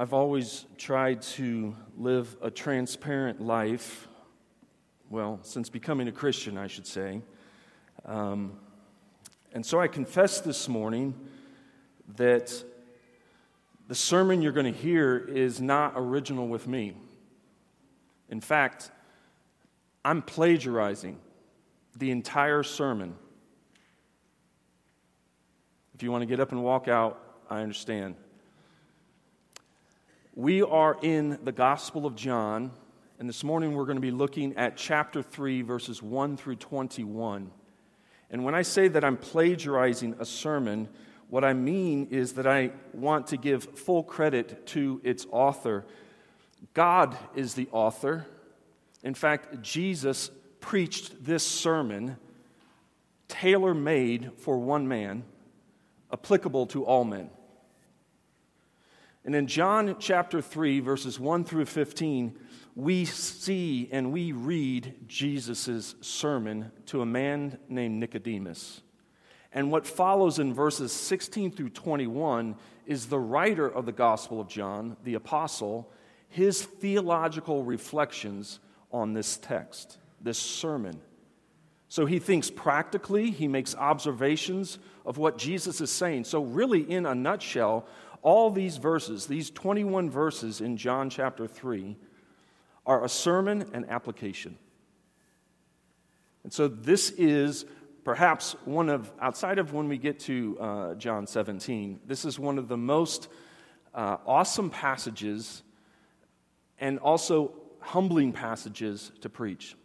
I've always tried to live a transparent life. Well, since becoming a Christian, I should say. Um, and so I confess this morning that the sermon you're going to hear is not original with me. In fact, I'm plagiarizing the entire sermon. If you want to get up and walk out, I understand. We are in the Gospel of John, and this morning we're going to be looking at chapter 3, verses 1 through 21. And when I say that I'm plagiarizing a sermon, what I mean is that I want to give full credit to its author. God is the author. In fact, Jesus preached this sermon tailor made for one man, applicable to all men. And in John chapter 3, verses 1 through 15, we see and we read Jesus' sermon to a man named Nicodemus. And what follows in verses 16 through 21 is the writer of the Gospel of John, the apostle, his theological reflections on this text, this sermon. So he thinks practically, he makes observations of what Jesus is saying. So, really, in a nutshell, all these verses, these 21 verses in John chapter 3, are a sermon and application. And so, this is perhaps one of, outside of when we get to uh, John 17, this is one of the most uh, awesome passages and also humbling passages to preach.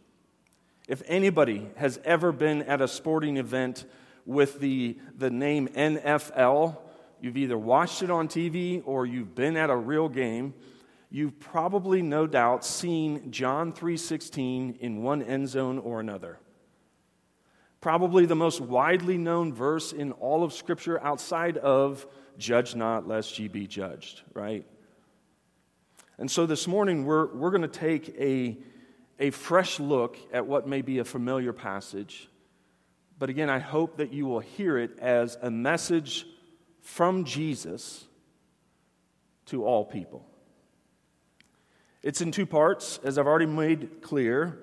If anybody has ever been at a sporting event with the, the name NFL, you've either watched it on TV or you've been at a real game, you've probably no doubt seen John 3:16 in one end zone or another. Probably the most widely known verse in all of scripture outside of judge not lest ye be judged, right? And so this morning we're, we're going to take a a fresh look at what may be a familiar passage. But again, I hope that you will hear it as a message from Jesus to all people. It's in two parts, as I've already made clear.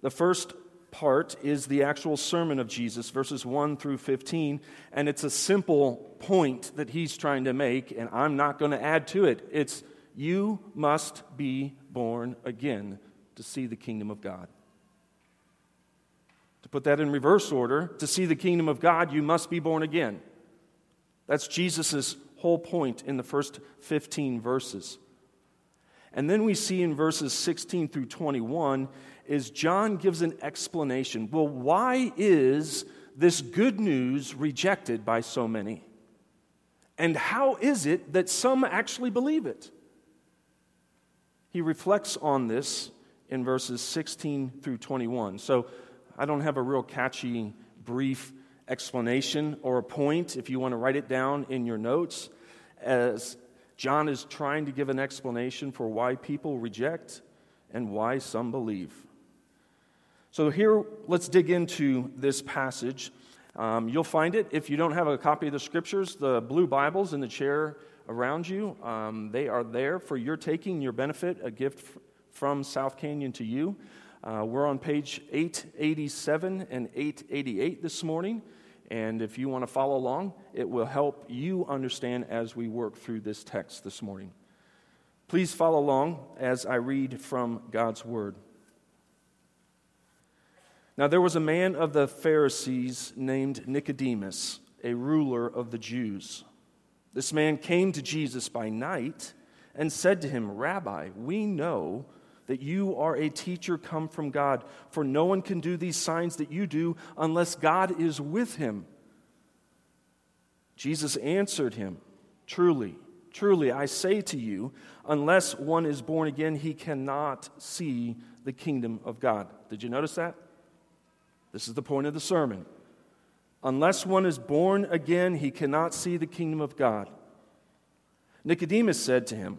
The first part is the actual sermon of Jesus, verses 1 through 15, and it's a simple point that he's trying to make, and I'm not going to add to it. It's you must be born again to see the kingdom of God. To put that in reverse order, to see the kingdom of God, you must be born again. That's Jesus' whole point in the first 15 verses. And then we see in verses 16 through 21 is John gives an explanation. Well, why is this good news rejected by so many? And how is it that some actually believe it? He reflects on this in verses 16 through 21. So I don't have a real catchy, brief explanation or a point if you want to write it down in your notes, as John is trying to give an explanation for why people reject and why some believe. So, here, let's dig into this passage. Um, you'll find it if you don't have a copy of the scriptures, the blue Bibles in the chair around you. Um, they are there for your taking, your benefit, a gift from South Canyon to you. Uh, we're on page 887 and 888 this morning. And if you want to follow along, it will help you understand as we work through this text this morning. Please follow along as I read from God's Word. Now, there was a man of the Pharisees named Nicodemus, a ruler of the Jews. This man came to Jesus by night and said to him, Rabbi, we know that you are a teacher come from God, for no one can do these signs that you do unless God is with him. Jesus answered him, Truly, truly, I say to you, unless one is born again, he cannot see the kingdom of God. Did you notice that? This is the point of the sermon. Unless one is born again, he cannot see the kingdom of God. Nicodemus said to him,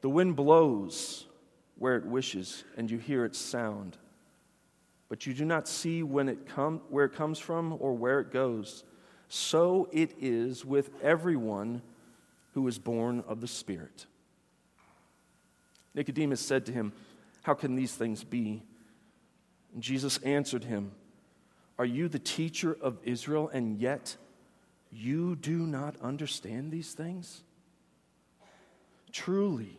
The wind blows where it wishes, and you hear its sound, but you do not see when it come, where it comes from or where it goes so it is with everyone who is born of the Spirit. Nicodemus said to him, How can these things be? And Jesus answered him, Are you the teacher of Israel, and yet you do not understand these things? Truly,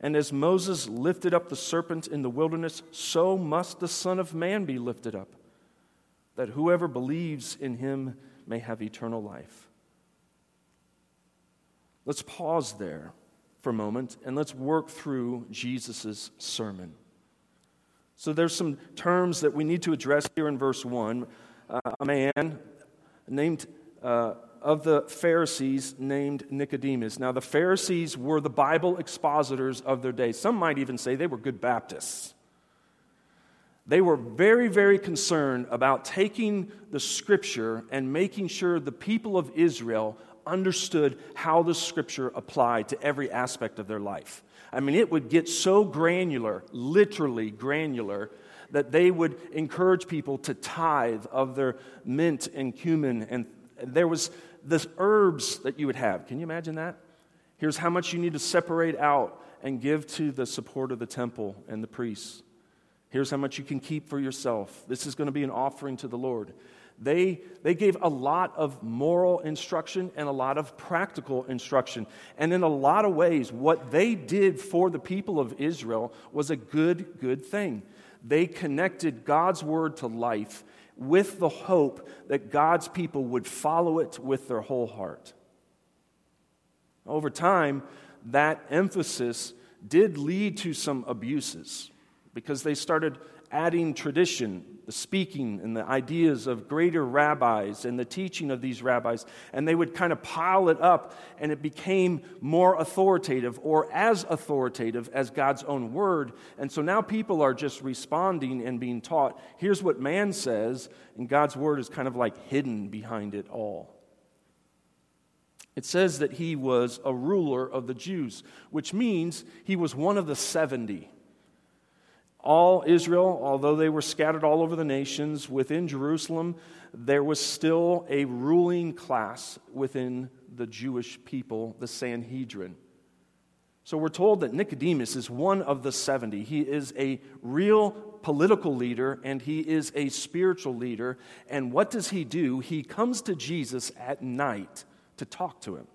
And as Moses lifted up the serpent in the wilderness, so must the Son of Man be lifted up, that whoever believes in him may have eternal life. Let's pause there for a moment and let's work through Jesus' sermon. So there's some terms that we need to address here in verse 1. Uh, a man named uh, of the Pharisees named Nicodemus. Now, the Pharisees were the Bible expositors of their day. Some might even say they were good Baptists. They were very, very concerned about taking the scripture and making sure the people of Israel understood how the scripture applied to every aspect of their life. I mean, it would get so granular, literally granular, that they would encourage people to tithe of their mint and cumin. And there was this herbs that you would have. Can you imagine that? Here's how much you need to separate out and give to the support of the temple and the priests. Here's how much you can keep for yourself. This is going to be an offering to the Lord. They, they gave a lot of moral instruction and a lot of practical instruction. And in a lot of ways, what they did for the people of Israel was a good, good thing. They connected God's word to life with the hope that God's people would follow it with their whole heart. Over time, that emphasis did lead to some abuses because they started adding tradition, the speaking and the ideas of greater rabbis and the teaching of these rabbis, and they would kind of pile it up, and it became more authoritative or as authoritative as God's own word. And so now people are just responding and being taught here's what man says, and God's word is kind of like hidden behind it all. It says that he was a ruler of the Jews, which means he was one of the 70 all Israel, although they were scattered all over the nations, within Jerusalem, there was still a ruling class within the Jewish people, the Sanhedrin. So we're told that Nicodemus is one of the 70. He is a real political leader and he is a spiritual leader. And what does he do? He comes to Jesus at night to talk to him.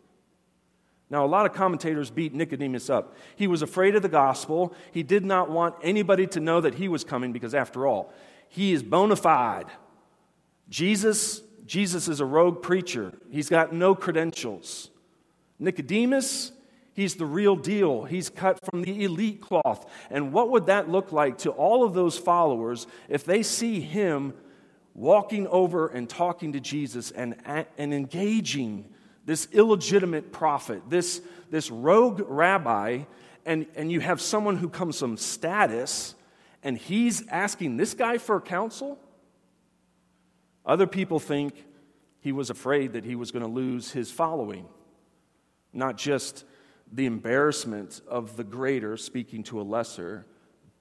Now, a lot of commentators beat Nicodemus up. He was afraid of the gospel. He did not want anybody to know that he was coming because, after all, he is bona fide. Jesus, Jesus is a rogue preacher. He's got no credentials. Nicodemus, he's the real deal. He's cut from the elite cloth. And what would that look like to all of those followers if they see him walking over and talking to Jesus and, and engaging this illegitimate prophet, this, this rogue rabbi, and, and you have someone who comes from status, and he's asking this guy for counsel? Other people think he was afraid that he was going to lose his following, not just the embarrassment of the greater speaking to a lesser,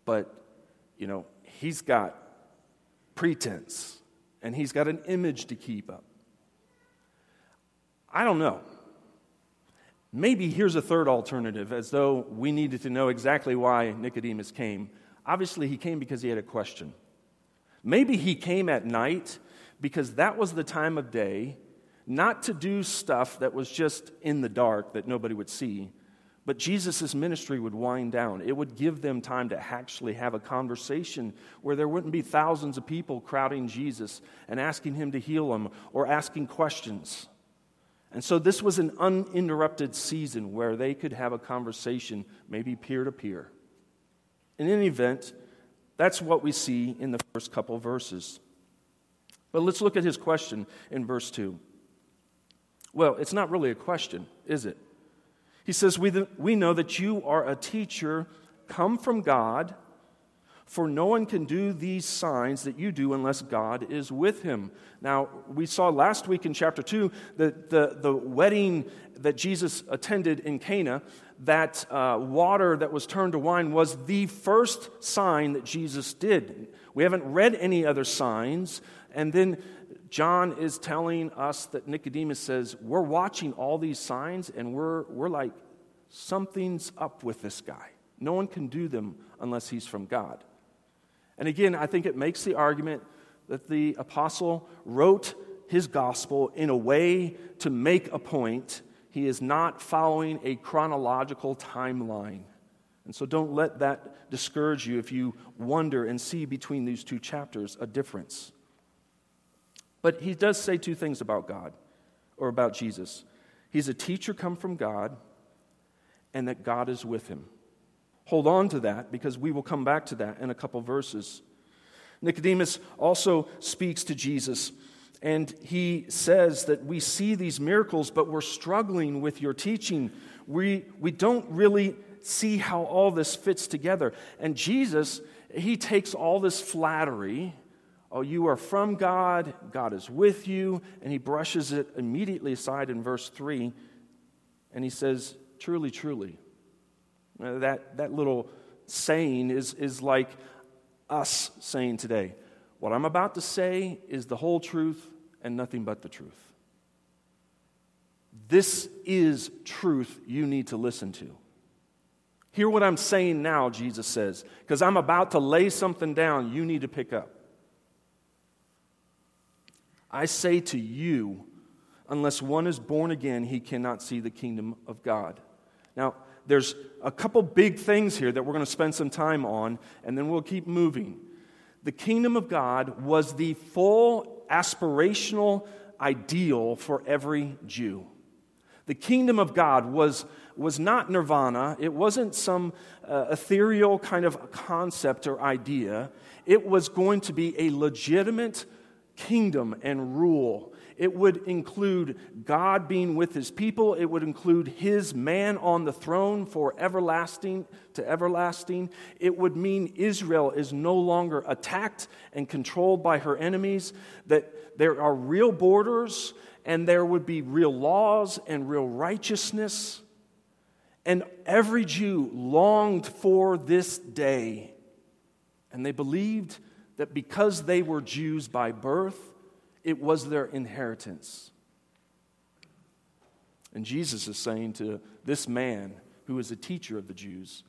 but, you know, he's got pretense and he's got an image to keep up. I don't know. Maybe here's a third alternative, as though we needed to know exactly why Nicodemus came. Obviously, he came because he had a question. Maybe he came at night because that was the time of day not to do stuff that was just in the dark that nobody would see, but Jesus' ministry would wind down. It would give them time to actually have a conversation where there wouldn't be thousands of people crowding Jesus and asking him to heal them or asking questions. And so this was an uninterrupted season where they could have a conversation, maybe peer to peer. In any event, that's what we see in the first couple verses. But let's look at his question in verse 2. Well, it's not really a question, is it? He says, We, we know that you are a teacher come from God, for no one can do these signs that you do unless God is with him. Now, we saw last week in chapter 2 that the, the wedding that Jesus attended in Cana, that uh, water that was turned to wine was the first sign that Jesus did. We haven't read any other signs. And then John is telling us that Nicodemus says, We're watching all these signs and we're, we're like, something's up with this guy. No one can do them unless he's from God. And again, I think it makes the argument that the apostle wrote his gospel in a way to make a point. He is not following a chronological timeline. And so don't let that discourage you if you wonder and see between these two chapters a difference. But he does say two things about God or about Jesus. He's a teacher come from God, and that God is with him. Hold on to that because we will come back to that in a couple verses. Nicodemus also speaks to Jesus, and he says that we see these miracles, but we're struggling with your teaching. We, we don't really see how all this fits together. And Jesus, he takes all this flattery Oh, you are from God, God is with you. And he brushes it immediately aside in verse 3. And he says, Truly, truly. That, that little saying is, is like us saying today, What I'm about to say is the whole truth and nothing but the truth. This is truth you need to listen to. Hear what I'm saying now, Jesus says, because I'm about to lay something down you need to pick up. I say to you, unless one is born again, he cannot see the kingdom of God. Now, there's a couple big things here that we're going to spend some time on, and then we'll keep moving. The kingdom of God was the full aspirational ideal for every Jew. The kingdom of God was, was not nirvana, it wasn't some uh, ethereal kind of concept or idea. It was going to be a legitimate kingdom and rule. It would include God being with his people. It would include his man on the throne for everlasting to everlasting. It would mean Israel is no longer attacked and controlled by her enemies, that there are real borders and there would be real laws and real righteousness. And every Jew longed for this day. And they believed that because they were Jews by birth, it was their inheritance. And Jesus is saying to this man who is a teacher of the Jews,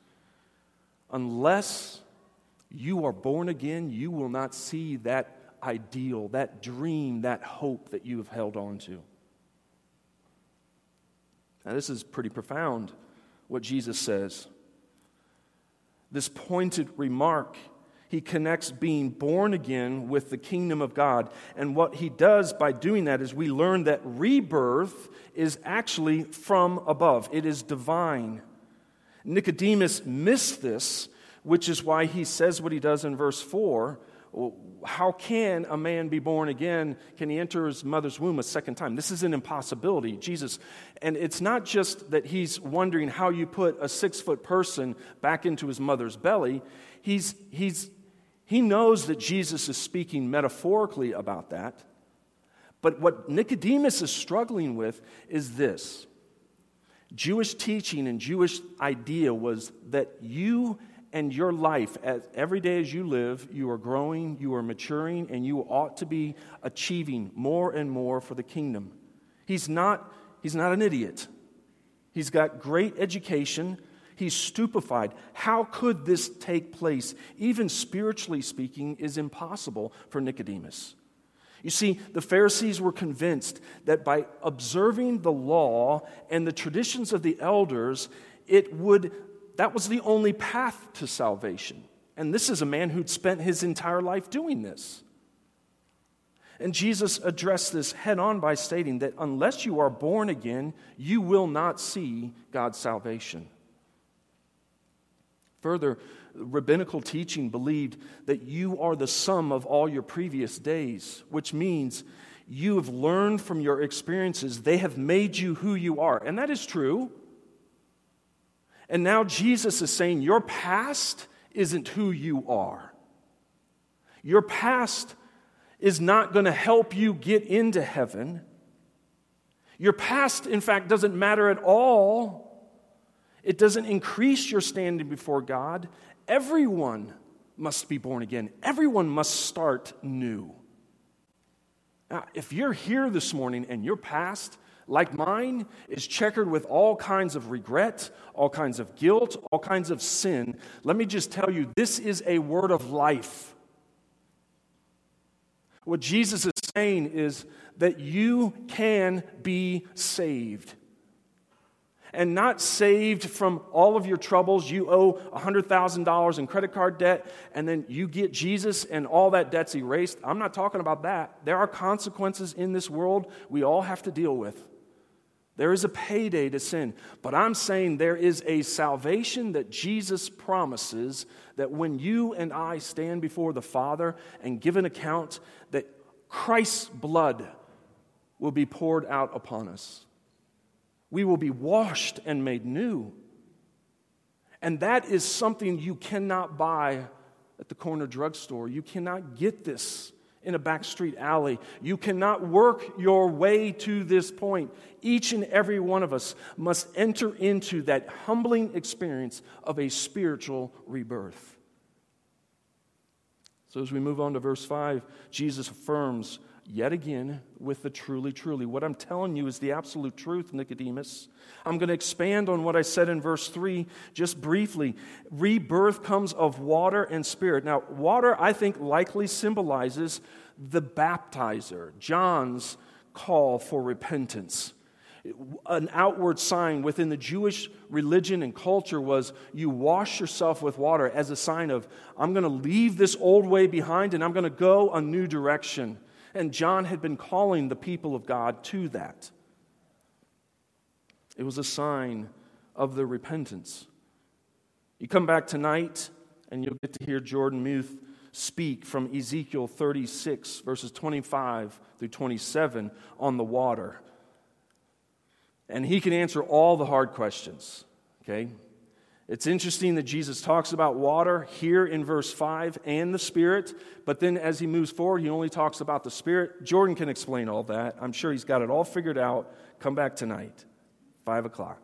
unless you are born again, you will not see that ideal, that dream, that hope that you have held on to. Now, this is pretty profound what Jesus says. This pointed remark he connects being born again with the kingdom of God. And what he does by doing that is we learn that rebirth is actually from above, it is divine. Nicodemus missed this, which is why he says what he does in verse 4 how can a man be born again? Can he enter his mother's womb a second time? This is an impossibility, Jesus. And it's not just that he's wondering how you put a six foot person back into his mother's belly. He's, he's he knows that Jesus is speaking metaphorically about that. But what Nicodemus is struggling with is this Jewish teaching and Jewish idea was that you and your life, as, every day as you live, you are growing, you are maturing, and you ought to be achieving more and more for the kingdom. He's not, he's not an idiot. He's got great education, He's stupefied. How could this take place? Even spiritually speaking, is impossible for Nicodemus. You see, the Pharisees were convinced that by observing the law and the traditions of the elders, it would, that was the only path to salvation. And this is a man who'd spent his entire life doing this. And Jesus addressed this head on by stating that unless you are born again, you will not see God's salvation. Further, rabbinical teaching believed that you are the sum of all your previous days, which means you have learned from your experiences. They have made you who you are. And that is true. And now Jesus is saying your past isn't who you are. Your past is not going to help you get into heaven. Your past, in fact, doesn't matter at all. It doesn't increase your standing before God. Everyone must be born again, everyone must start new. Now, if you're here this morning and your past, like mine, is checkered with all kinds of regret, all kinds of guilt, all kinds of sin, let me just tell you this is a word of life. What Jesus is saying is that you can be saved and not saved from all of your troubles. You owe $100,000 in credit card debt, and then you get Jesus and all that debt's erased. I'm not talking about that. There are consequences in this world we all have to deal with. There is a payday to sin. But I'm saying there is a salvation that Jesus promises that when you and I stand before the Father and give an account, that Christ's blood will be poured out upon us we will be washed and made new. And that is something you cannot buy at the corner drugstore. You cannot get this in a backstreet alley. You cannot work your way to this point. Each and every one of us must enter into that humbling experience of a spiritual rebirth. So, as we move on to verse 5, Jesus affirms yet again with the truly, truly. What I'm telling you is the absolute truth, Nicodemus. I'm going to expand on what I said in verse 3 just briefly. Rebirth comes of water and spirit. Now, water, I think, likely symbolizes the baptizer, John's call for repentance. An outward sign within the Jewish religion and culture was you wash yourself with water as a sign of, I'm going to leave this old way behind and I'm going to go a new direction. And John had been calling the people of God to that. It was a sign of their repentance. You come back tonight, and you'll get to hear Jordan Muth speak from Ezekiel 36, verses 25 through 27 on the water. And he can answer all the hard questions, okay? It's interesting that Jesus talks about water here in verse 5 and the Spirit, but then as he moves forward, he only talks about the Spirit. Jordan can explain all that. I'm sure he's got it all figured out. Come back tonight, 5 o'clock.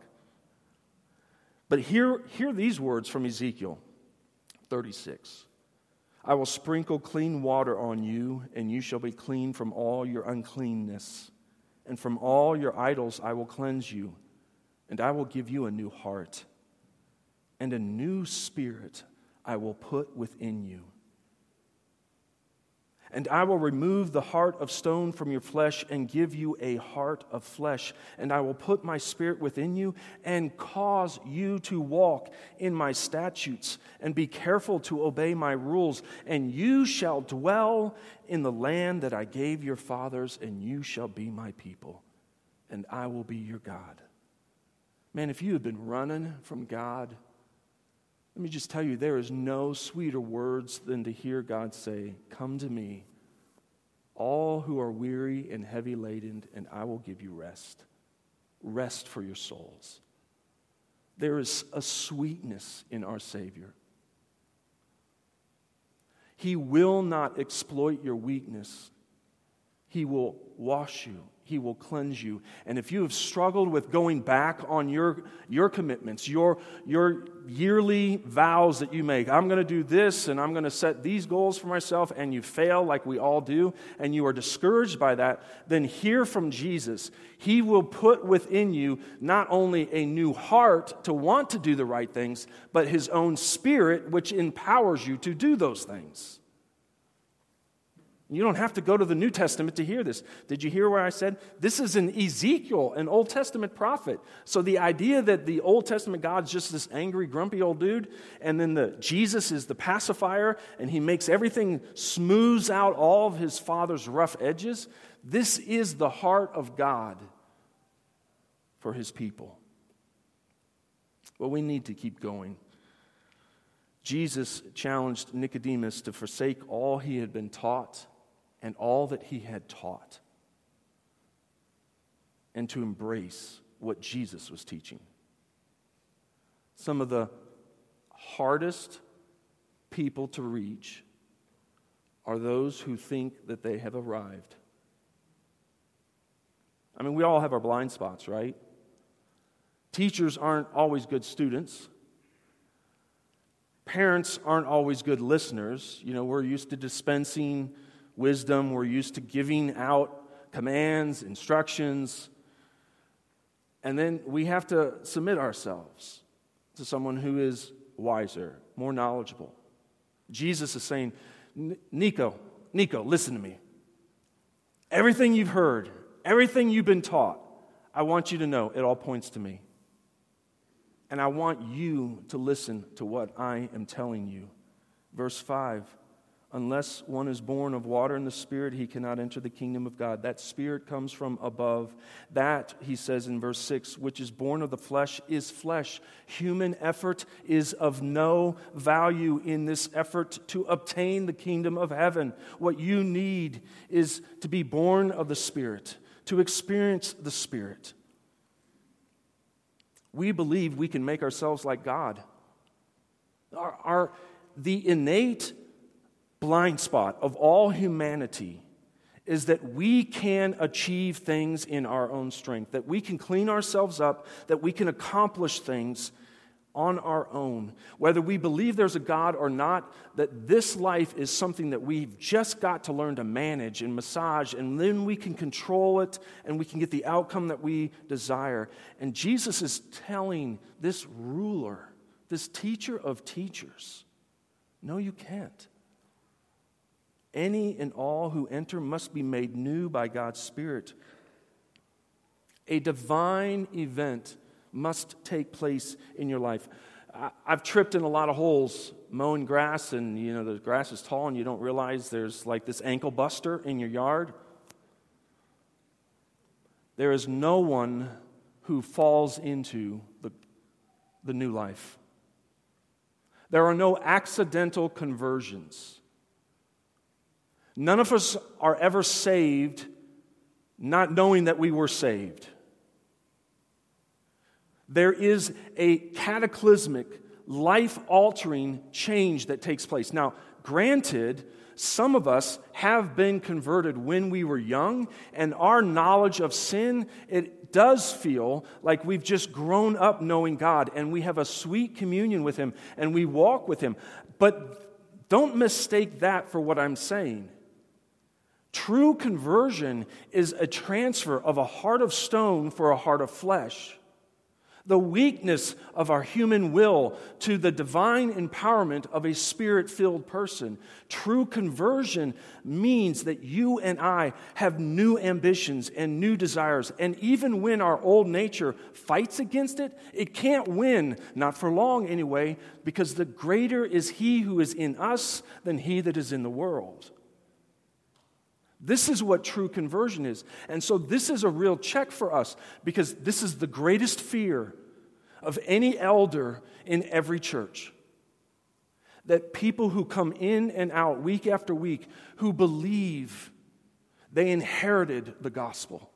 But hear, hear these words from Ezekiel 36 I will sprinkle clean water on you, and you shall be clean from all your uncleanness. And from all your idols I will cleanse you, and I will give you a new heart and a new spirit I will put within you. And I will remove the heart of stone from your flesh and give you a heart of flesh. And I will put my spirit within you and cause you to walk in my statutes and be careful to obey my rules. And you shall dwell in the land that I gave your fathers, and you shall be my people, and I will be your God. Man, if you have been running from God, let me just tell you, there is no sweeter words than to hear God say, Come to me, all who are weary and heavy laden, and I will give you rest. Rest for your souls. There is a sweetness in our Savior. He will not exploit your weakness, He will wash you he will cleanse you. And if you have struggled with going back on your, your commitments, your, your yearly vows that you make, I'm going to do this and I'm going to set these goals for myself, and you fail like we all do, and you are discouraged by that, then hear from Jesus. He will put within you not only a new heart to want to do the right things, but his own spirit, which empowers you to do those things. You don't have to go to the New Testament to hear this. Did you hear where I said this is an Ezekiel, an Old Testament prophet? So the idea that the Old Testament God's just this angry, grumpy old dude, and then the Jesus is the pacifier, and he makes everything smooths out all of his father's rough edges. This is the heart of God for his people. Well, we need to keep going. Jesus challenged Nicodemus to forsake all he had been taught and all that he had taught and to embrace what Jesus was teaching. Some of the hardest people to reach are those who think that they have arrived. I mean, we all have our blind spots, right? Teachers aren't always good students. Parents aren't always good listeners. You know, we're used to dispensing wisdom. We're used to giving out commands, instructions. And then we have to submit ourselves to someone who is wiser, more knowledgeable. Jesus is saying, Nico, Nico, listen to me. Everything you've heard, everything you've been taught, I want you to know it all points to me. And I want you to listen to what I am telling you. Verse 5 Unless one is born of water and the Spirit, he cannot enter the kingdom of God. That Spirit comes from above. That, he says in verse 6, which is born of the flesh is flesh. Human effort is of no value in this effort to obtain the kingdom of heaven. What you need is to be born of the Spirit, to experience the Spirit. We believe we can make ourselves like God. Our, our the innate blind spot of all humanity is that we can achieve things in our own strength, that we can clean ourselves up, that we can accomplish things on our own. Whether we believe there's a God or not, that this life is something that we've just got to learn to manage and massage, and then we can control it and we can get the outcome that we desire. And Jesus is telling this ruler, this teacher of teachers, no, you can't. Any and all who enter must be made new by God's Spirit. A divine event must take place in your life. I've tripped in a lot of holes mowing grass, and you know the grass is tall, and you don't realize there's like this ankle buster in your yard. There is no one who falls into the, the new life. There are no accidental conversions. None of us are ever saved not knowing that we were saved. There is a cataclysmic, life altering change that takes place. Now, granted, some of us have been converted when we were young, and our knowledge of sin, it does feel like we've just grown up knowing God, and we have a sweet communion with Him, and we walk with Him. But don't mistake that for what I'm saying. True conversion is a transfer of a heart of stone for a heart of flesh. The weakness of our human will to the divine empowerment of a spirit filled person. True conversion means that you and I have new ambitions and new desires. And even when our old nature fights against it, it can't win, not for long anyway, because the greater is He who is in us than He that is in the world. This is what true conversion is. And so, this is a real check for us because this is the greatest fear of any elder in every church. That people who come in and out week after week who believe they inherited the gospel.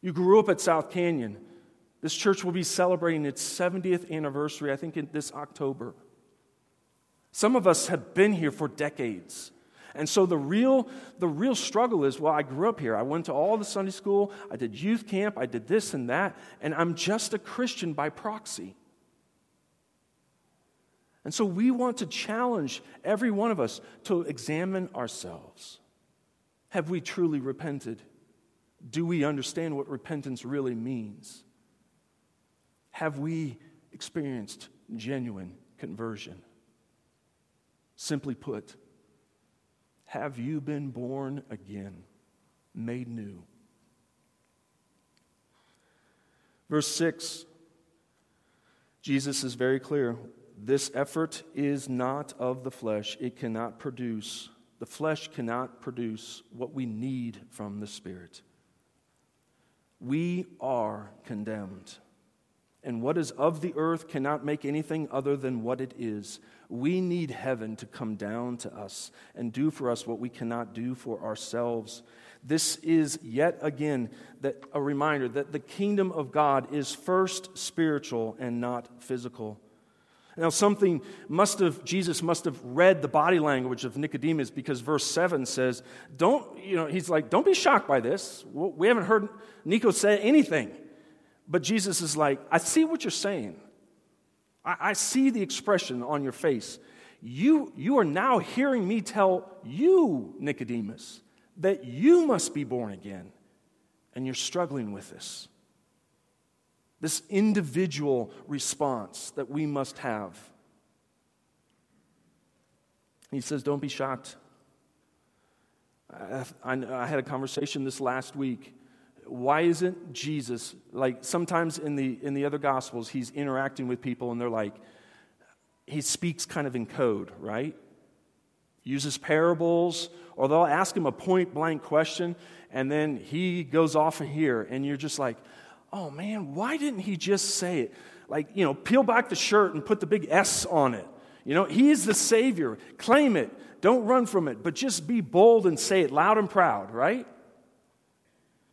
You grew up at South Canyon. This church will be celebrating its 70th anniversary, I think, in this October. Some of us have been here for decades. And so the real, the real struggle is well, I grew up here. I went to all the Sunday school, I did youth camp, I did this and that, and I'm just a Christian by proxy. And so we want to challenge every one of us to examine ourselves. Have we truly repented? Do we understand what repentance really means? Have we experienced genuine conversion? Simply put, Have you been born again, made new? Verse 6, Jesus is very clear. This effort is not of the flesh. It cannot produce, the flesh cannot produce what we need from the Spirit. We are condemned. And what is of the earth cannot make anything other than what it is. We need heaven to come down to us and do for us what we cannot do for ourselves. This is yet again that, a reminder that the kingdom of God is first spiritual and not physical. Now, something must have, Jesus must have read the body language of Nicodemus because verse 7 says, Don't, you know, he's like, Don't be shocked by this. We haven't heard Nico say anything. But Jesus is like, I see what you're saying. I, I see the expression on your face. You, you are now hearing me tell you, Nicodemus, that you must be born again. And you're struggling with this. This individual response that we must have. He says, Don't be shocked. I, I, I, had a conversation this last week. Why isn't Jesus, like sometimes in the, in the other Gospels, he's interacting with people and they're like, he speaks kind of in code, right? Uses parables, or they'll ask him a point blank question and then he goes off of here and you're just like, oh man, why didn't he just say it? Like, you know, peel back the shirt and put the big S on it. You know, he is the Savior. Claim it. Don't run from it, but just be bold and say it loud and proud, right?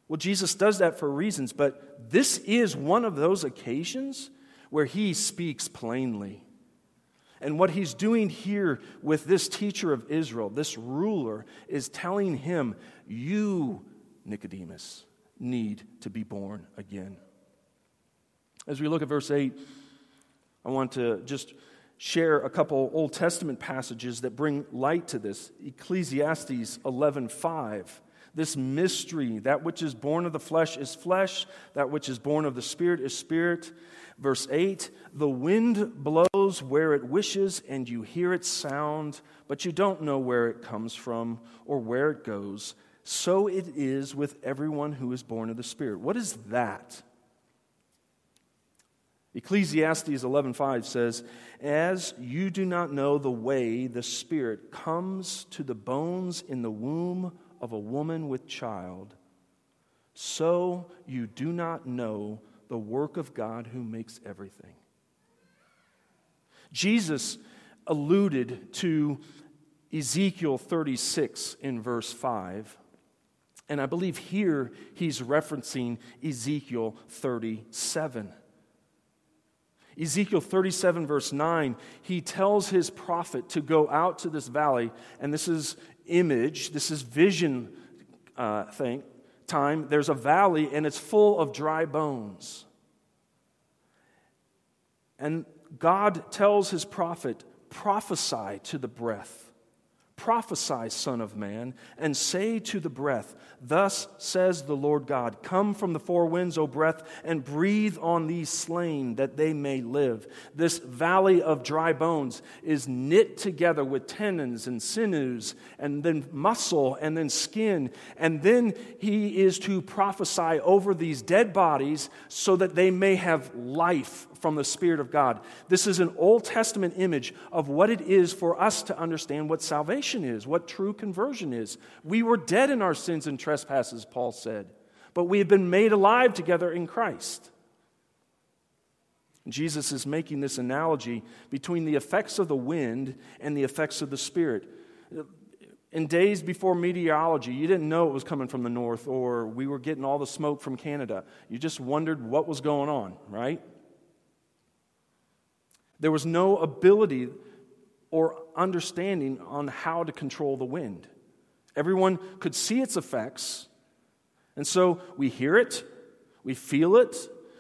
Well, Jesus does that for reasons, but this is one of those occasions where he speaks plainly. And what he's doing here with this teacher of Israel, this ruler, is telling him, You, Nicodemus, need to be born again. As we look at verse 8, I want to just share a couple Old Testament passages that bring light to this. Ecclesiastes 11:5. This mystery, that which is born of the flesh is flesh, that which is born of the spirit is spirit. Verse 8 The wind blows where it wishes, and you hear its sound, but you don't know where it comes from or where it goes so it is with everyone who is born of the Spirit. What is that? Ecclesiastes 11:5 says, "As you do not know the way the Spirit comes to the bones in the womb of a woman with child, so you do not know the work of God who makes everything." Jesus alluded to Ezekiel 36 in verse 5 and I believe here he's referencing Ezekiel 37. Ezekiel 37, verse 9, he tells his prophet to go out to this valley, and this is image, this is vision uh, thing, time. There's a valley, and it's full of dry bones. And God tells his prophet, prophesy to the breath. Prophesy, Son of Man, and say to the breath, Thus says the Lord God, Come from the four winds, O breath, and breathe on these slain, that they may live. This valley of dry bones is knit together with tendons and sinews, and then muscle, and then skin. And then he is to prophesy over these dead bodies so that they may have life from the Spirit of God. This is an Old Testament image of what it is for us to understand what salvation is, what true conversion is. We were dead in our sins and trespasses, Paul said, but we have been made alive together in Christ. Jesus is making this analogy between the effects of the wind and the effects of the Spirit. In days before meteorology, you didn't know it was coming from the north or we were getting all the smoke from Canada. You just wondered what was going on, right? There was no ability or understanding on how to control the wind. Everyone could see its effects, and so we hear it, we feel it,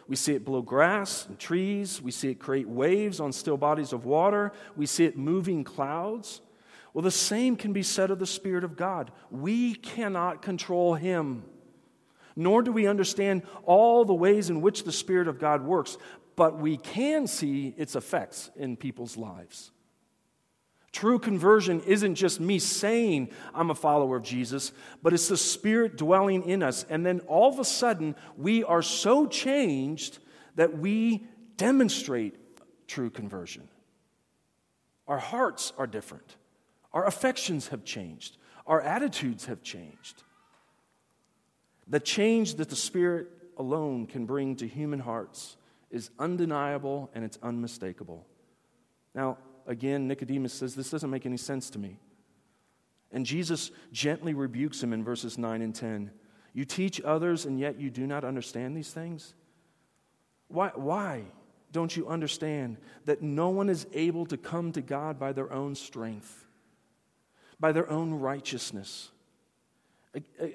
we see it blow grass and trees, we see it create waves on still bodies of water, we see it moving clouds. Well, the same can be said of the Spirit of God. We cannot control Him, nor do we understand all the ways in which the Spirit of God works, but we can see its effects in people's lives. True conversion isn't just me saying I'm a follower of Jesus, but it's the Spirit dwelling in us. And then all of a sudden, we are so changed that we demonstrate true conversion. Our hearts are different, our affections have changed, our attitudes have changed. The change that the Spirit alone can bring to human hearts is undeniable and it's unmistakable. Now, again, Nicodemus says, This doesn't make any sense to me. And Jesus gently rebukes him in verses 9 and 10. You teach others, and yet you do not understand these things? Why, why don't you understand that no one is able to come to God by their own strength, by their own righteousness?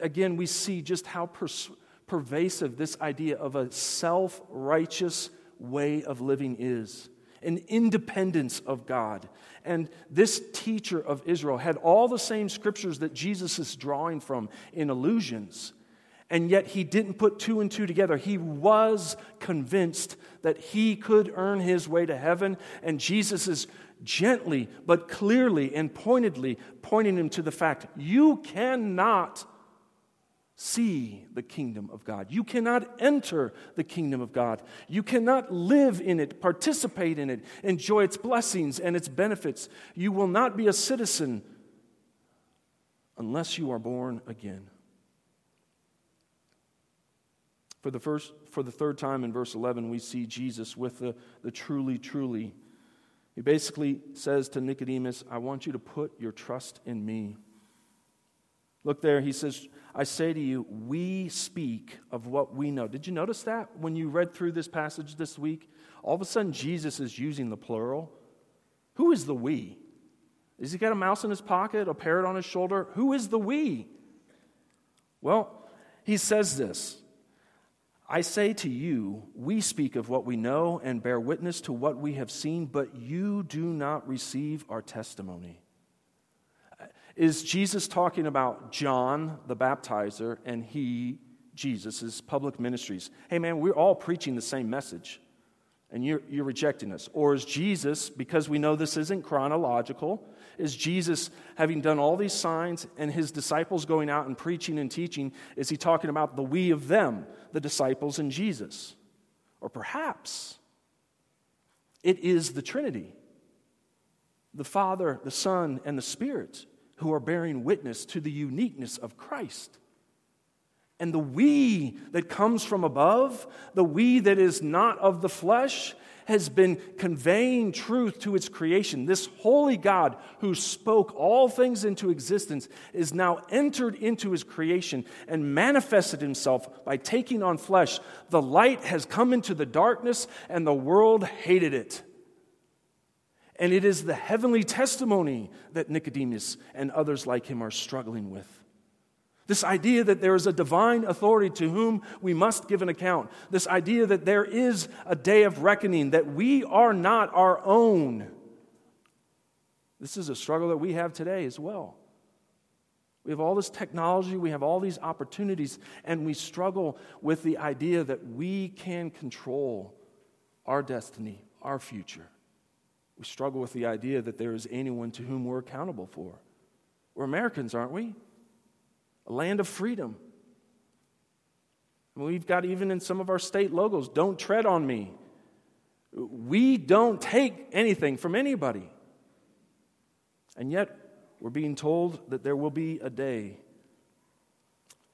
Again, we see just how pers- pervasive this idea of a self righteous way of living is an independence of God. And this teacher of Israel had all the same scriptures that Jesus is drawing from in allusions. And yet he didn't put two and two together. He was convinced that he could earn his way to heaven. And Jesus is gently but clearly and pointedly pointing him to the fact you cannot see the kingdom of God. You cannot enter the kingdom of God. You cannot live in it, participate in it, enjoy its blessings and its benefits. You will not be a citizen unless you are born again. For the, first, for the third time in verse 11, we see Jesus with the, the truly, truly. He basically says to Nicodemus, I want you to put your trust in me. Look there, he says, I say to you, we speak of what we know. Did you notice that when you read through this passage this week? All of a sudden, Jesus is using the plural. Who is the we? Has he got a mouse in his pocket, a parrot on his shoulder? Who is the we? Well, he says this I say to you, we speak of what we know and bear witness to what we have seen, but you do not receive our testimony. Is Jesus talking about John the baptizer and he, Jesus' public ministries? Hey man, we're all preaching the same message and you're, you're rejecting us. Or is Jesus, because we know this isn't chronological, is Jesus having done all these signs and his disciples going out and preaching and teaching, is he talking about the we of them, the disciples and Jesus? Or perhaps it is the Trinity the Father, the Son, and the Spirit who are bearing witness to the uniqueness of Christ. And the we that comes from above, the we that is not of the flesh, has been conveying truth to its creation. This holy God who spoke all things into existence is now entered into his creation and manifested himself by taking on flesh. The light has come into the darkness, and the world hated it. And it is the heavenly testimony that Nicodemus and others like him are struggling with. This idea that there is a divine authority to whom we must give an account. This idea that there is a day of reckoning, that we are not our own. This is a struggle that we have today as well. We have all this technology, we have all these opportunities, and we struggle with the idea that we can control our destiny, our future. We struggle with the idea that there is anyone to whom we're accountable for. We're Americans, aren't we? A land of freedom. we've got even in some of our state logos, don't tread on me. We don't take anything from anybody. And yet, we're being told that there will be a day.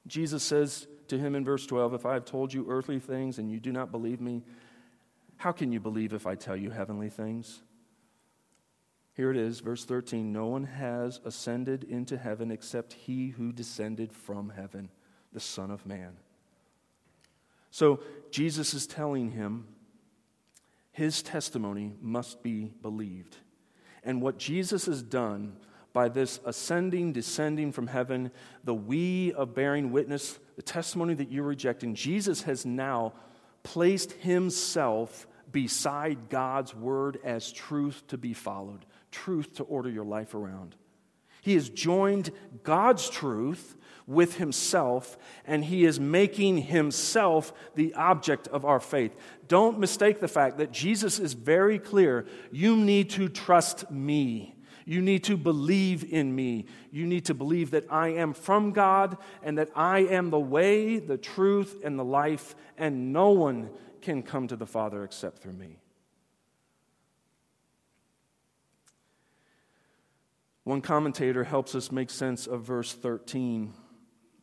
Jesus says to him in verse 12, If I have told you earthly things and you do not believe me, how can you believe if I tell you heavenly things? Here it is, verse 13 No one has ascended into heaven except he who descended from heaven, the Son of Man. So Jesus is telling him his testimony must be believed. And what Jesus has done by this ascending, descending from heaven, the we of bearing witness, the testimony that you're rejecting, Jesus has now placed himself beside God's word as truth to be followed truth to order your life around. He has joined God's truth with himself, and he is making himself the object of our faith. Don't mistake the fact that Jesus is very clear you need to trust me. You need to believe in me. You need to believe that I am from God and that I am the way, the truth, and the life, and no one can come to the Father except through me. One commentator helps us make sense of verse 13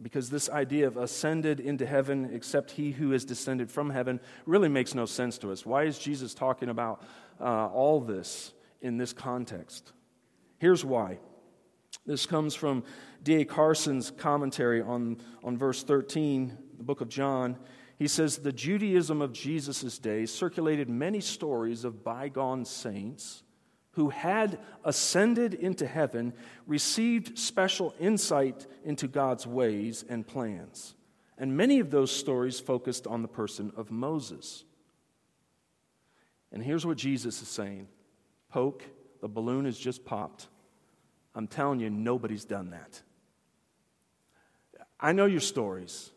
because this idea of ascended into heaven except he who is descended from heaven really makes no sense to us. Why is Jesus talking about uh, all this in this context? Here's why. This comes from D.A. Carson's commentary on, on verse 13, the book of John. He says, The Judaism of Jesus' day circulated many stories of bygone saints who had ascended into heaven received special insight into God's ways and plans. And many of those stories focused on the person of Moses. And here's what Jesus is saying Poke, the balloon has just popped. I'm telling you, nobody's done that. I know your stories.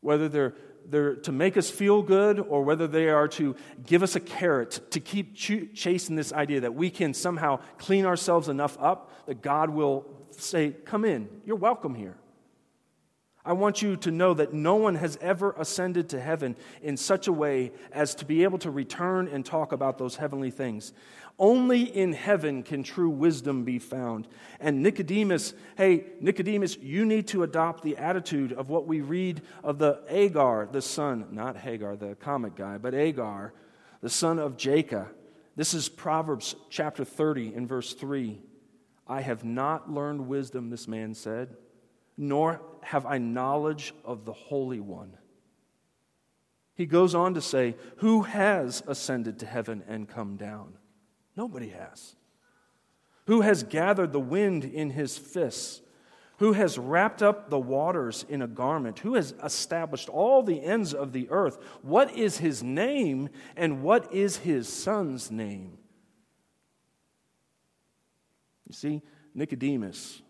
Whether they're they're to make us feel good or whether they are to give us a carrot to keep ch- chasing this idea that we can somehow clean ourselves enough up that God will say, Come in, you're welcome here. I want you to know that no one has ever ascended to heaven in such a way as to be able to return and talk about those heavenly things. Only in heaven can true wisdom be found. And Nicodemus, hey, Nicodemus, you need to adopt the attitude of what we read of the Agar, the son, not Hagar, the comic guy, but Agar, the son of Jacob. This is Proverbs chapter 30 in verse 3. I have not learned wisdom, this man said nor have I knowledge of the Holy One. He goes on to say, Who has ascended to heaven and come down? Nobody has. Who has gathered the wind in his fists? Who has wrapped up the waters in a garment? Who has established all the ends of the earth? What is his name and what is his son's name? You see, Nicodemus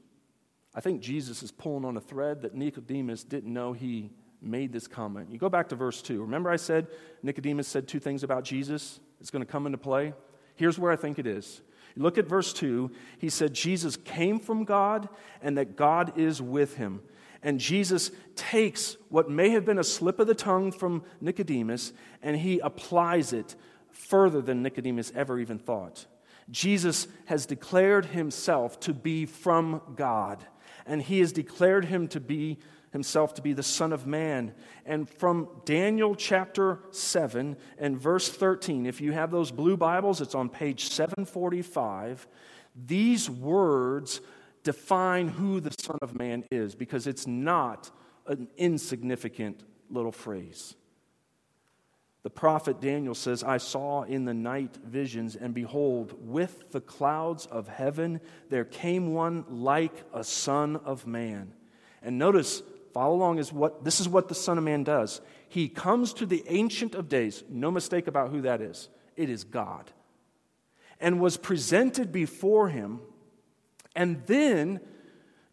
I think Jesus is pulling on a thread that Nicodemus didn't know he made this comment. You go back to verse 2. Remember, I said Nicodemus said two things about Jesus? It's going to come into play. Here's where I think it is. Look at verse 2. He said, Jesus came from God and that God is with him. And Jesus takes what may have been a slip of the tongue from Nicodemus and he applies it further than Nicodemus ever even thought. Jesus has declared himself to be from God and he has declared him to be himself to be the Son of Man. And from Daniel chapter 7 and verse 13, if you have those blue Bibles, it's on page 745. These words define who the Son of Man is because it's not an insignificant little phrase. The prophet Daniel says, I saw in the night visions, and behold, with the clouds of heaven there came one like a son of man. And notice, follow along, is what this is what the Son of Man does. He comes to the Ancient of Days, no mistake about who that is. It is God. And was presented before him, and then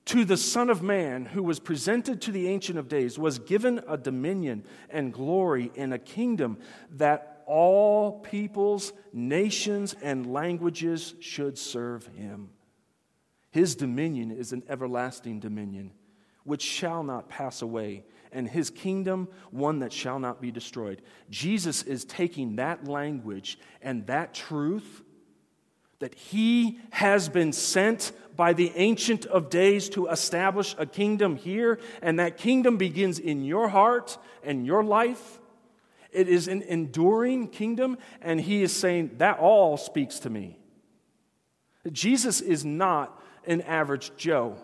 to the Son of Man, who was presented to the Ancient of Days, was given a dominion and glory and a kingdom that all peoples, nations, and languages should serve him. His dominion is an everlasting dominion which shall not pass away, and his kingdom one that shall not be destroyed. Jesus is taking that language and that truth that he has been sent by the Ancient of Days to establish a kingdom here, and that kingdom begins in your heart and your life. It is an enduring kingdom, and he is saying that all speaks to me. Jesus is not an average Joe.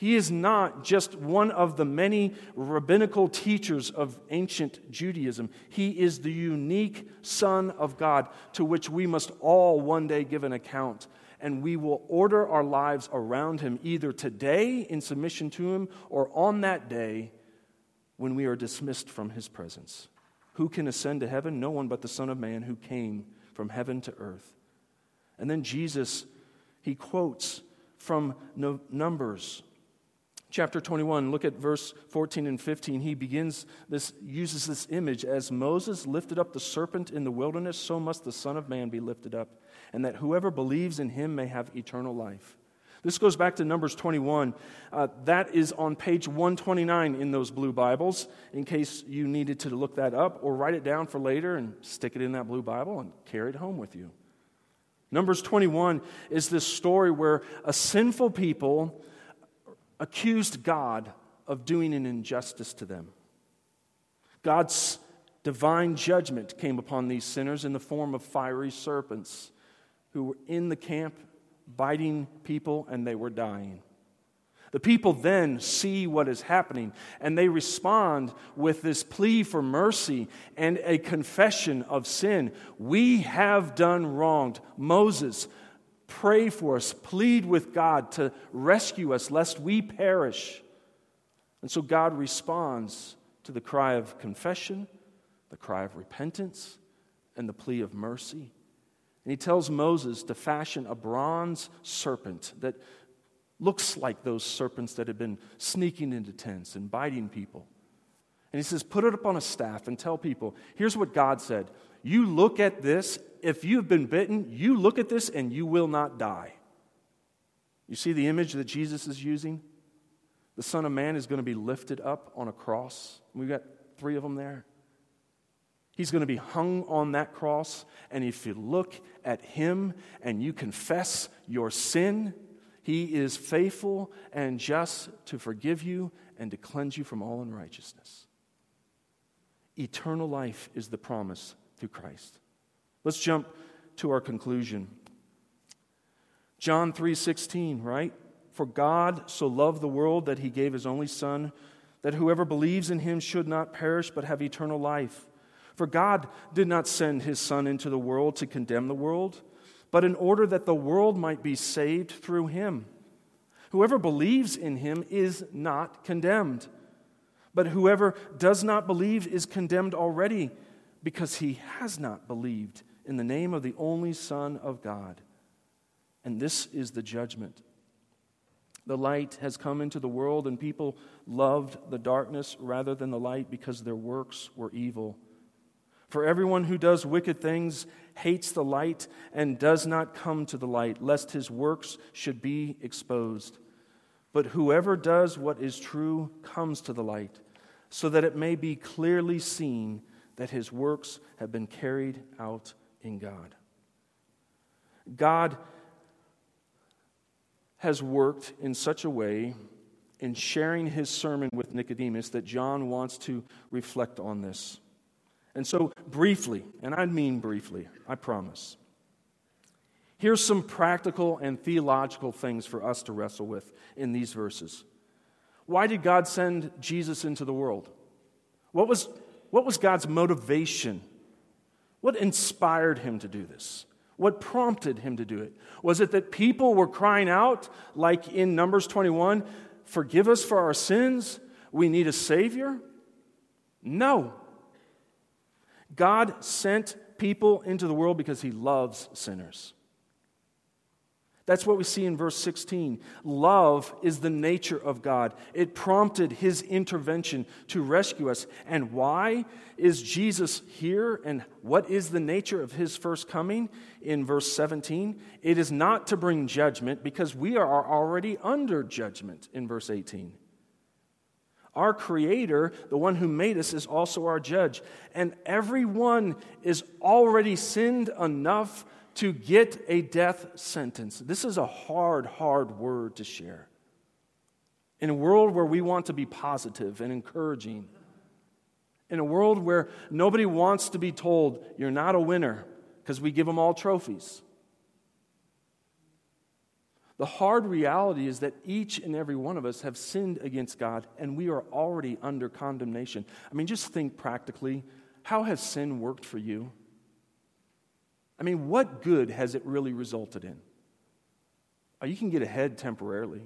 He is not just one of the many rabbinical teachers of ancient Judaism. He is the unique Son of God to which we must all one day give an account. And we will order our lives around him either today in submission to him or on that day when we are dismissed from his presence. Who can ascend to heaven? No one but the Son of Man who came from heaven to earth. And then Jesus, he quotes from Numbers chapter 21 look at verse 14 and 15 he begins this uses this image as moses lifted up the serpent in the wilderness so must the son of man be lifted up and that whoever believes in him may have eternal life. This goes back to Numbers 21. Uh, that is on page 129 in those blue Bibles, in case you needed to look that up or write it down for later and stick it in that blue Bible and carry it home with you. Numbers 21 is this story where a sinful people accused God of doing an injustice to them. God's divine judgment came upon these sinners in the form of fiery serpents who were in the camp biting people and they were dying. The people then see what is happening and they respond with this plea for mercy and a confession of sin. We have done wronged. Moses, pray for us, plead with God to rescue us lest we perish. And so God responds to the cry of confession, the cry of repentance, and the plea of mercy. And he tells Moses to fashion a bronze serpent that looks like those serpents that had been sneaking into tents and biting people. And he says, Put it up on a staff and tell people, here's what God said. You look at this, if you've been bitten, you look at this and you will not die. You see the image that Jesus is using? The Son of Man is going to be lifted up on a cross. We've got three of them there. He's going to be hung on that cross. And if you look at him and you confess your sin, he is faithful and just to forgive you and to cleanse you from all unrighteousness. Eternal life is the promise through Christ. Let's jump to our conclusion. John 3:16, right? For God so loved the world that he gave his only son that whoever believes in him should not perish but have eternal life. For God did not send his Son into the world to condemn the world, but in order that the world might be saved through him. Whoever believes in him is not condemned, but whoever does not believe is condemned already because he has not believed in the name of the only Son of God. And this is the judgment. The light has come into the world, and people loved the darkness rather than the light because their works were evil. For everyone who does wicked things hates the light and does not come to the light, lest his works should be exposed. But whoever does what is true comes to the light, so that it may be clearly seen that his works have been carried out in God. God has worked in such a way in sharing his sermon with Nicodemus that John wants to reflect on this. And so, briefly, and I mean briefly, I promise. Here's some practical and theological things for us to wrestle with in these verses. Why did God send Jesus into the world? What was, what was God's motivation? What inspired him to do this? What prompted him to do it? Was it that people were crying out, like in Numbers 21, forgive us for our sins? We need a Savior? No. God sent people into the world because he loves sinners. That's what we see in verse 16. Love is the nature of God. It prompted his intervention to rescue us. And why is Jesus here? And what is the nature of his first coming? In verse 17, it is not to bring judgment because we are already under judgment in verse 18. Our Creator, the one who made us, is also our judge. And everyone is already sinned enough to get a death sentence. This is a hard, hard word to share. In a world where we want to be positive and encouraging, in a world where nobody wants to be told, you're not a winner, because we give them all trophies. The hard reality is that each and every one of us have sinned against God and we are already under condemnation. I mean, just think practically how has sin worked for you? I mean, what good has it really resulted in? Oh, you can get ahead temporarily,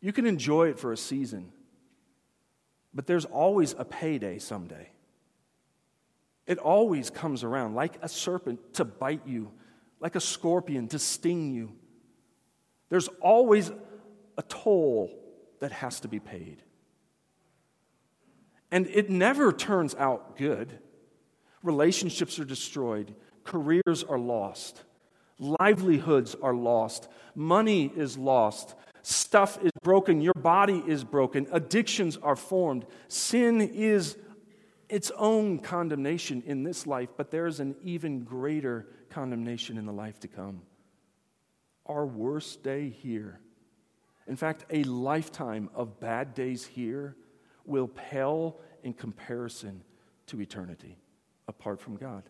you can enjoy it for a season, but there's always a payday someday. It always comes around like a serpent to bite you, like a scorpion to sting you. There's always a toll that has to be paid. And it never turns out good. Relationships are destroyed, careers are lost, Livelihoods are lost. Money is lost. Stuff is broken. Your body is broken. Addictions are formed. Sin is its own condemnation in this life, but there is an even greater condemnation in the life to come. Our worst day here, in fact, a lifetime of bad days here, will pale in comparison to eternity apart from God.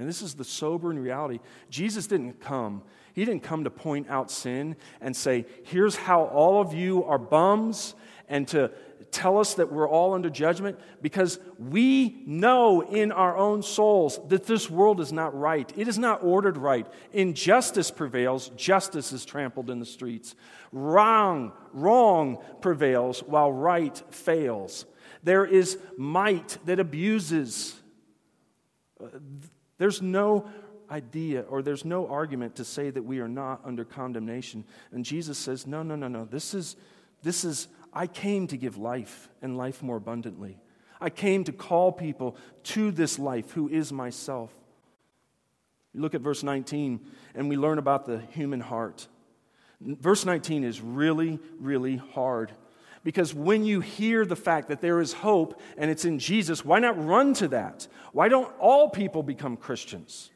And this is the sobering reality. Jesus didn't come. He didn't come to point out sin and say, here's how all of you are bums, and to tell us that we're all under judgment, because we know in our own souls that this world is not right. It is not ordered right. Injustice prevails, justice is trampled in the streets. Wrong, wrong prevails while right fails. There is might that abuses there's no idea or there's no argument to say that we are not under condemnation. And Jesus says, No, no, no, no. This is, this is, I came to give life and life more abundantly. I came to call people to this life who is myself. You look at verse 19 and we learn about the human heart. Verse 19 is really, really hard. Because when you hear the fact that there is hope and it's in Jesus, why not run to that? Why don't all people become Christians?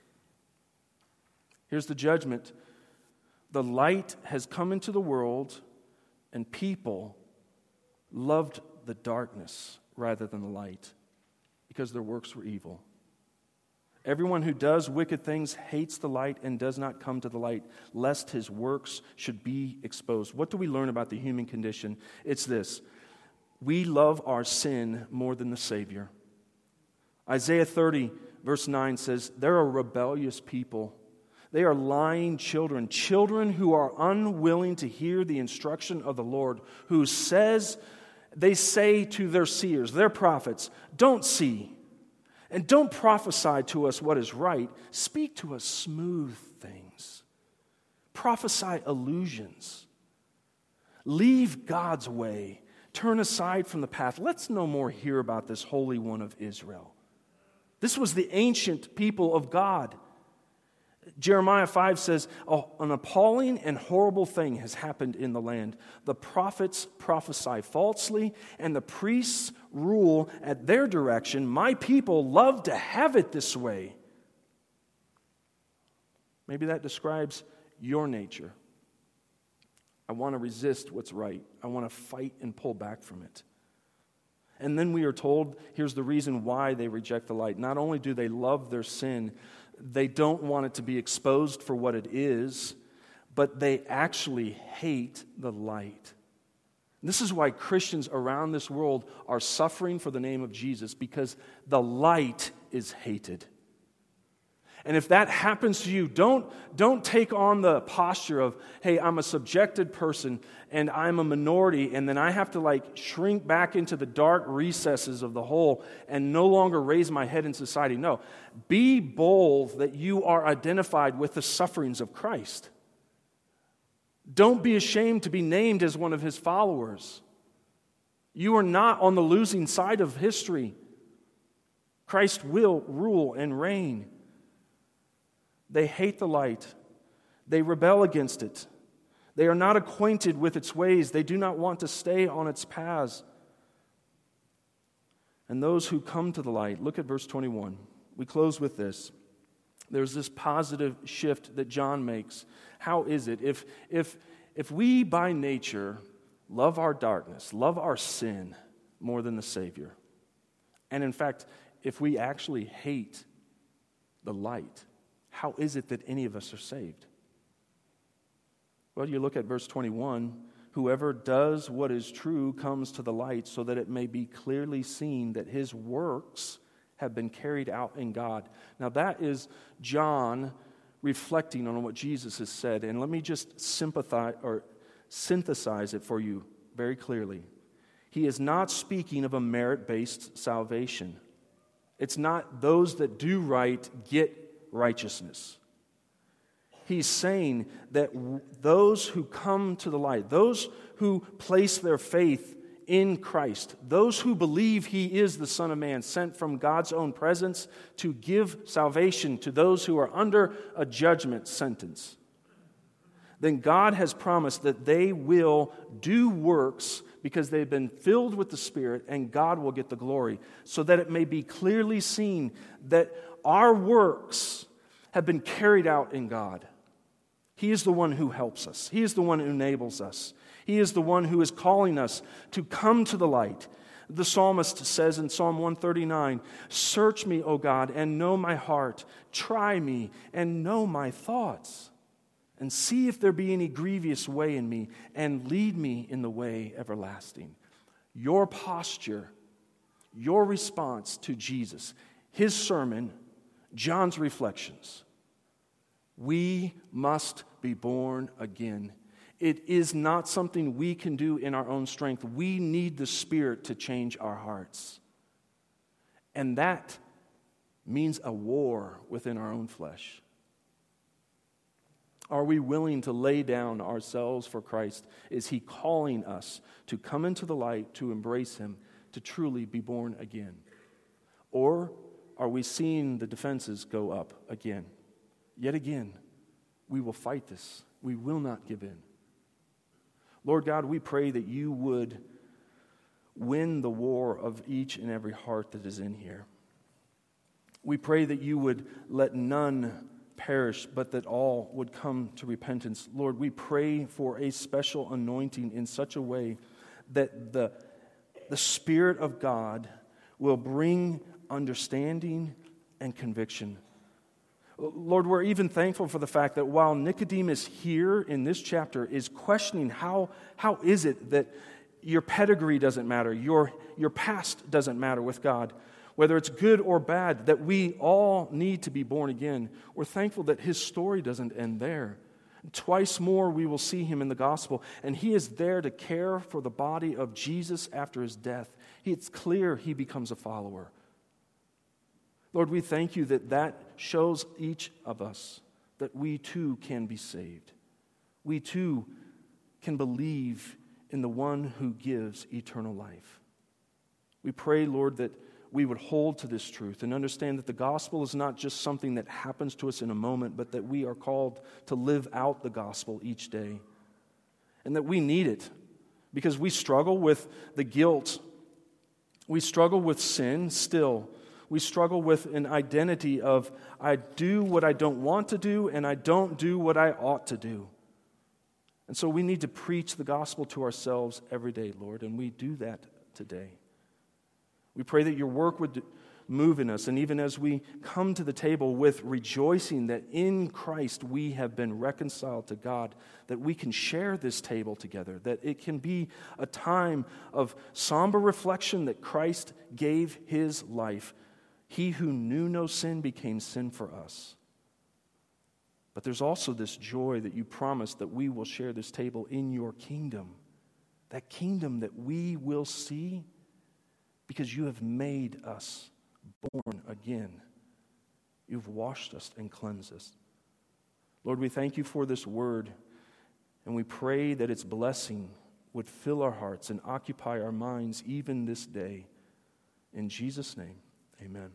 Here's the judgment the light has come into the world, and people loved the darkness rather than the light because their works were evil. Everyone who does wicked things hates the light and does not come to the light, lest his works should be exposed. What do we learn about the human condition? It's this we love our sin more than the Savior. Isaiah 30, verse 9 says, There are rebellious people. They are lying children, children who are unwilling to hear the instruction of the Lord, who says, they say to their seers, their prophets, Don't see and don't prophesy to us what is right. Speak to us smooth things. Prophesy illusions. Leave God's way. Turn aside from the path. Let's no more hear about this Holy One of Israel. This was the ancient people of God. Jeremiah 5 says, oh, An appalling and horrible thing has happened in the land. The prophets prophesy falsely, and the priests rule at their direction. My people love to have it this way. Maybe that describes your nature. I want to resist what's right, I want to fight and pull back from it. And then we are told here's the reason why they reject the light. Not only do they love their sin, they don't want it to be exposed for what it is, but they actually hate the light. This is why Christians around this world are suffering for the name of Jesus because the light is hated. And if that happens to you, don't, don't take on the posture of, hey, I'm a subjected person and I'm a minority, and then I have to like shrink back into the dark recesses of the hole and no longer raise my head in society. No. Be bold that you are identified with the sufferings of Christ. Don't be ashamed to be named as one of his followers. You are not on the losing side of history. Christ will rule and reign. They hate the light, they rebel against it. They are not acquainted with its ways, they do not want to stay on its paths. And those who come to the light, look at verse 21. We close with this. There's this positive shift that John makes. How is it? If, if, if we by nature love our darkness, love our sin more than the Savior, and in fact, if we actually hate the light, how is it that any of us are saved? Well, you look at verse 21 whoever does what is true comes to the light so that it may be clearly seen that his works have been carried out in God. Now, that is John reflecting on what Jesus has said. And let me just sympathize or synthesize it for you very clearly. He is not speaking of a merit based salvation. It's not those that do right get righteousness. He's saying that those who come to the light, those who place their faith in Christ, those who believe he is the Son of Man, sent from God's own presence to give salvation to those who are under a judgment sentence, then God has promised that they will do works because they've been filled with the Spirit and God will get the glory, so that it may be clearly seen that our works have been carried out in God. He is the one who helps us, He is the one who enables us. He is the one who is calling us to come to the light. The psalmist says in Psalm 139 Search me, O God, and know my heart. Try me and know my thoughts. And see if there be any grievous way in me, and lead me in the way everlasting. Your posture, your response to Jesus, his sermon, John's reflections. We must be born again it is not something we can do in our own strength. We need the Spirit to change our hearts. And that means a war within our own flesh. Are we willing to lay down ourselves for Christ? Is He calling us to come into the light, to embrace Him, to truly be born again? Or are we seeing the defenses go up again? Yet again, we will fight this. We will not give in. Lord God, we pray that you would win the war of each and every heart that is in here. We pray that you would let none perish, but that all would come to repentance. Lord, we pray for a special anointing in such a way that the, the Spirit of God will bring understanding and conviction Lord, we're even thankful for the fact that while Nicodemus here in this chapter is questioning how, how is it that your pedigree doesn't matter, your, your past doesn't matter with God, whether it's good or bad, that we all need to be born again, we're thankful that his story doesn't end there. Twice more we will see him in the gospel, and he is there to care for the body of Jesus after his death. It's clear he becomes a follower. Lord, we thank you that that shows each of us that we too can be saved. We too can believe in the one who gives eternal life. We pray, Lord, that we would hold to this truth and understand that the gospel is not just something that happens to us in a moment, but that we are called to live out the gospel each day. And that we need it because we struggle with the guilt. We struggle with sin still we struggle with an identity of I do what I don't want to do and I don't do what I ought to do. And so we need to preach the gospel to ourselves every day, Lord, and we do that today. We pray that your work would move in us, and even as we come to the table with rejoicing that in Christ we have been reconciled to God, that we can share this table together, that it can be a time of somber reflection that Christ gave his life he who knew no sin became sin for us. But there's also this joy that you promised that we will share this table in your kingdom. That kingdom that we will see because you have made us born again. You've washed us and cleansed us. Lord, we thank you for this word, and we pray that its blessing would fill our hearts and occupy our minds even this day. In Jesus' name, amen.